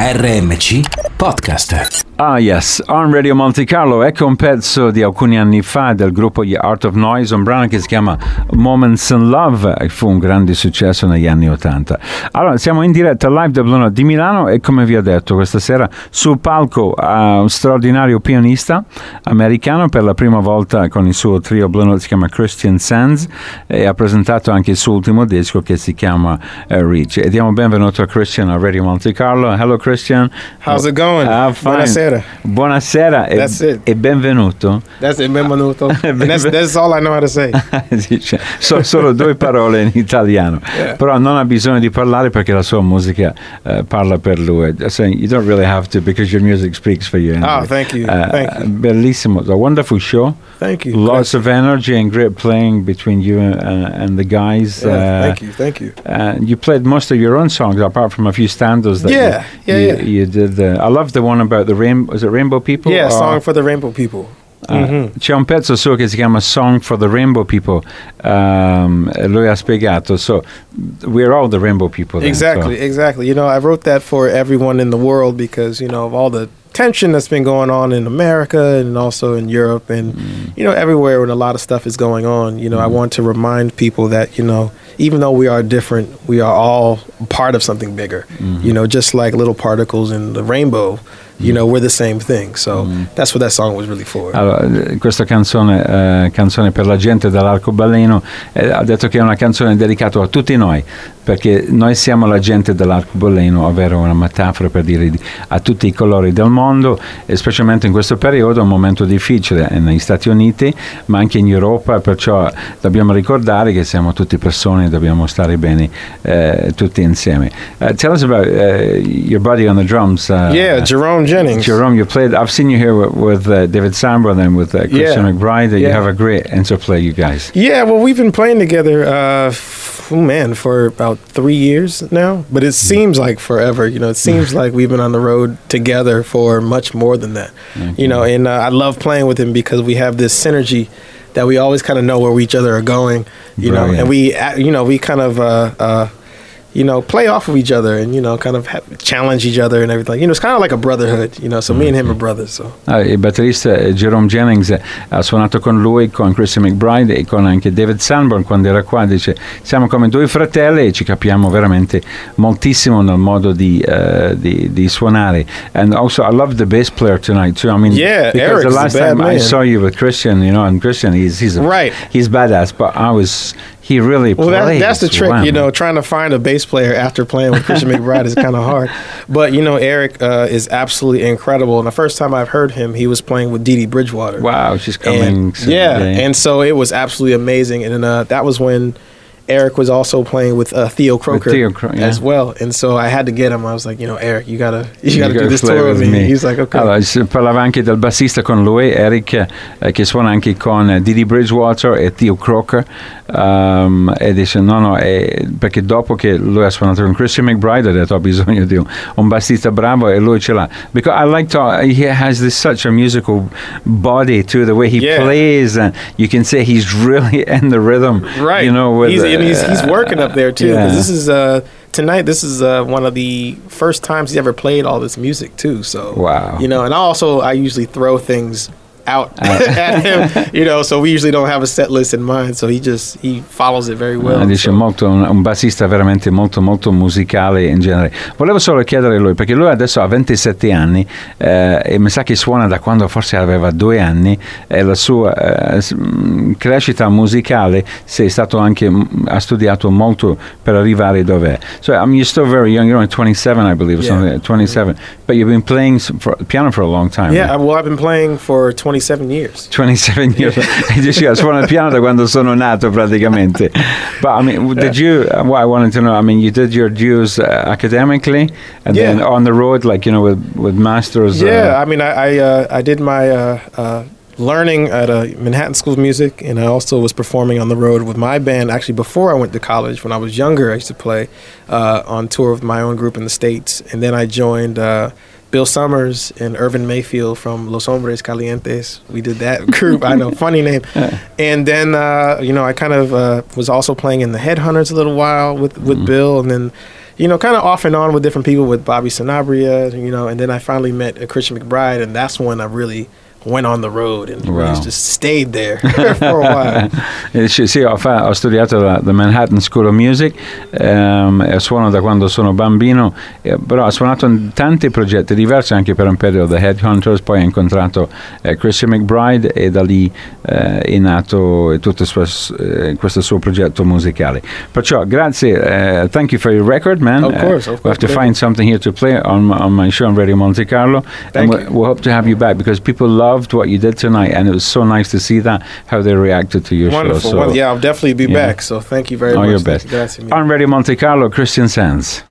RMC Podcast. Ah yes, on Radio Monte Carlo, ecco un pezzo di alcuni anni fa del gruppo The Art of Noise, un brano che si chiama Moments in Love, e fu un grande successo negli anni Ottanta. Allora, siamo in diretta live da Blue di Milano e come vi ho detto, questa sera sul palco uh, un straordinario pianista americano per la prima volta con il suo trio Note, si chiama Christian Sands e ha presentato anche il suo ultimo disco che si chiama uh, Reach. E diamo benvenuto a Christian a Radio Monte Carlo. Hello Christian. How's it going? Ah, fine. Buonasera. Buonasera e, That's it. e benvenuto. That's it, benvenuto. That's, that's all I know how to say. Dice, so, solo due parole in italiano, Yeah. però non ha bisogno di parlare perché la sua musica eh, parla per lui. So you don't really have to because your music speaks for you. anyway. Oh, thank you. Uh, Thank you. Bellissimo, a wonderful show. Thank you. Lots of energy and great playing between you and, uh, and the guys. Yeah, Uh, thank you. Thank you. Uh, you played most of your own songs, apart from a few standards. That Yeah, you, yeah, you, yeah. you did. The, I love the one about the rainbow. Was it Rainbow People? Yeah, song uh, for the Rainbow People. Uh. Mm-hmm. C'è un pezzo suo che si chiama Song for the Rainbow People. Um, lui ha spiegato. So we're all the rainbow people. then, Exactly, so- exactly. You know, I wrote that for everyone in the world because, you know, of all the tension that's been going on in America and also in Europe and, mm. you know, everywhere when a lot of stuff is going on. You know, I mm. want to remind people that, you know, even though we are different, we are all part of something bigger. Mm-hmm. You know, just like little particles in the rainbow, you know, we're the same thing. So that's what that song was really for. Allora, questa canzone, eh, canzone per la gente dell'arcobaleno, eh, ha detto che è una canzone dedicata a tutti noi, perché noi siamo la gente dell'arcobaleno, ovvero una metafora per dire di- a tutti i colori del mondo, e specialmente in questo periodo, un momento difficile negli Stati Uniti, ma anche in Europa, perciò dobbiamo ricordare che siamo tutti persone e dobbiamo stare bene eh, tutti insieme. Uh, tell us about uh, your buddy on the drums. uh, yeah, Jerome Jennings. Jerome, you played. I've seen you here with, with uh, David Sambro and with uh, Christian Yeah. McBride. You Yeah. have a great interplay, you guys. Yeah, well, we've been playing together, uh, man, for about three years now. But it seems like forever. You know, it seems like we've been on the road together for much more than that. You know, and uh, I love playing with him because we have this synergy that we always kind of know where each other are going. You know, and we, uh, you know, we kind of. Uh, uh, you know, play off of each other and you know, kind of ha- challenge each other and everything. You know, it's kind of like a brotherhood. You know, so me and him are brothers. So Ah, il batterista eh, Jerome Jennings eh, ha suonato con lui, con Christian McBride e con anche David Sanborn quando era qua. Dice: Siamo come due fratelli e ci capiamo veramente moltissimo nel modo di, eh, di, di suonare. And also, I love the bass player tonight too. I mean, Yeah, because the Eric's a last time I saw you with Christian, you know, and Christian, he's he's a, Right. he's badass, but I was he really Well, that, that's the trick, you know, trying to find a bass player after playing with Christian McBride is kind of hard. But, you know, Eric uh, is absolutely incredible. And the first time I've heard him, he was playing with Dee Dee Bridgewater. Wow, she's coming. And, yeah, and so it was absolutely amazing. And uh, that was when Eric was also playing with uh, Theo Croker Theo Cro- yeah. as well. And so I had to get him. I was like, you know, Eric, you gotta, you gotta You do this tour with me. He's like, okay. Allora, parlava anche del bassista con lui, Eric, eh, che suona anche con eh, Dee Dee Bridgewater e Theo Croker. um, e dice: No, no, eh, perché dopo che lui ha suonato con Christian McBride, ha detto: Ho bisogno di un, un bassista bravo e lui ce l'ha. Because I like to, he has this such a musical body too, the way he Yeah. plays, and you can say he's really in the rhythm. Right. You know, with, he's, and he's, he's working up there too. yeah. Because this is uh, tonight. This is uh, one of the first times he's ever played all this music too. So Wow. you know, and I also I usually throw things out at him. You know, so we usually don't have a set list in mind. So he just he follows it very well. Dice so. molto, un, un bassista veramente molto molto musicale in genere. Volevo solo chiedere a lui, perché lui adesso ha 27 anni eh, e mi sa che suona da quando forse aveva due anni e la sua eh, mh, crescita musicale si è stato anche, mh, ha studiato molto per arrivare dove è. So I mean, you're still very young, you're only 27 I believe, Yeah. something like that, 27, but you've been playing for, piano for a long time. Yeah, right? well, I've been playing for 27 years. 27 years e dice "Io suono il piano da quando sono nato praticamente but I mean did you uh, what I wanted to know I mean you did your dues uh, academically and Yeah. then on the road like you know with with masters Yeah, uh, I mean, I I, uh, I did my uh, uh, learning at uh, Manhattan School of Music, and I also was performing on the road with my band. Actually, before I went to college, when I was younger, I used to play uh, on tour with my own group in the states, and then I joined. Uh, Bill Summers and Irvin Mayfield from Los Hombres Calientes. We did that group. I know, funny name. And then, uh, you know, I kind of uh, was also playing in the Headhunters a little while with, with Bill. And then, you know, kind of off and on with different people with Bobby Sanabria, you know, and then I finally met Christian McBride, and that's when I really went on the road and Wow. really just stayed there for a while. Eh, sì, sì, ho, fa- ho studiato la the Manhattan School of Music, ehm, suono da quando sono bambino, eh, però ho suonato in tanti progetti diversi anche per un periodo, The Headhunters, poi ho incontrato eh, Christian McBride e da lì eh, è nato tutto suo- eh, questo suo progetto musicale. Perciò grazie, eh, thank you for your record, man. Of course, Uh, of we have to course. find something here to play on, my- on my show on Radio Monte Carlo, Thank and we, you. we'll hope to have you back because people loved what you did tonight, and it was so nice to see that how they reacted to your Wonderful. show. So, Well, yeah, I'll definitely be yeah. back. So thank you very all much. your Thank best. you. Grazie mille. On Radio Monte Carlo, Christian Sands.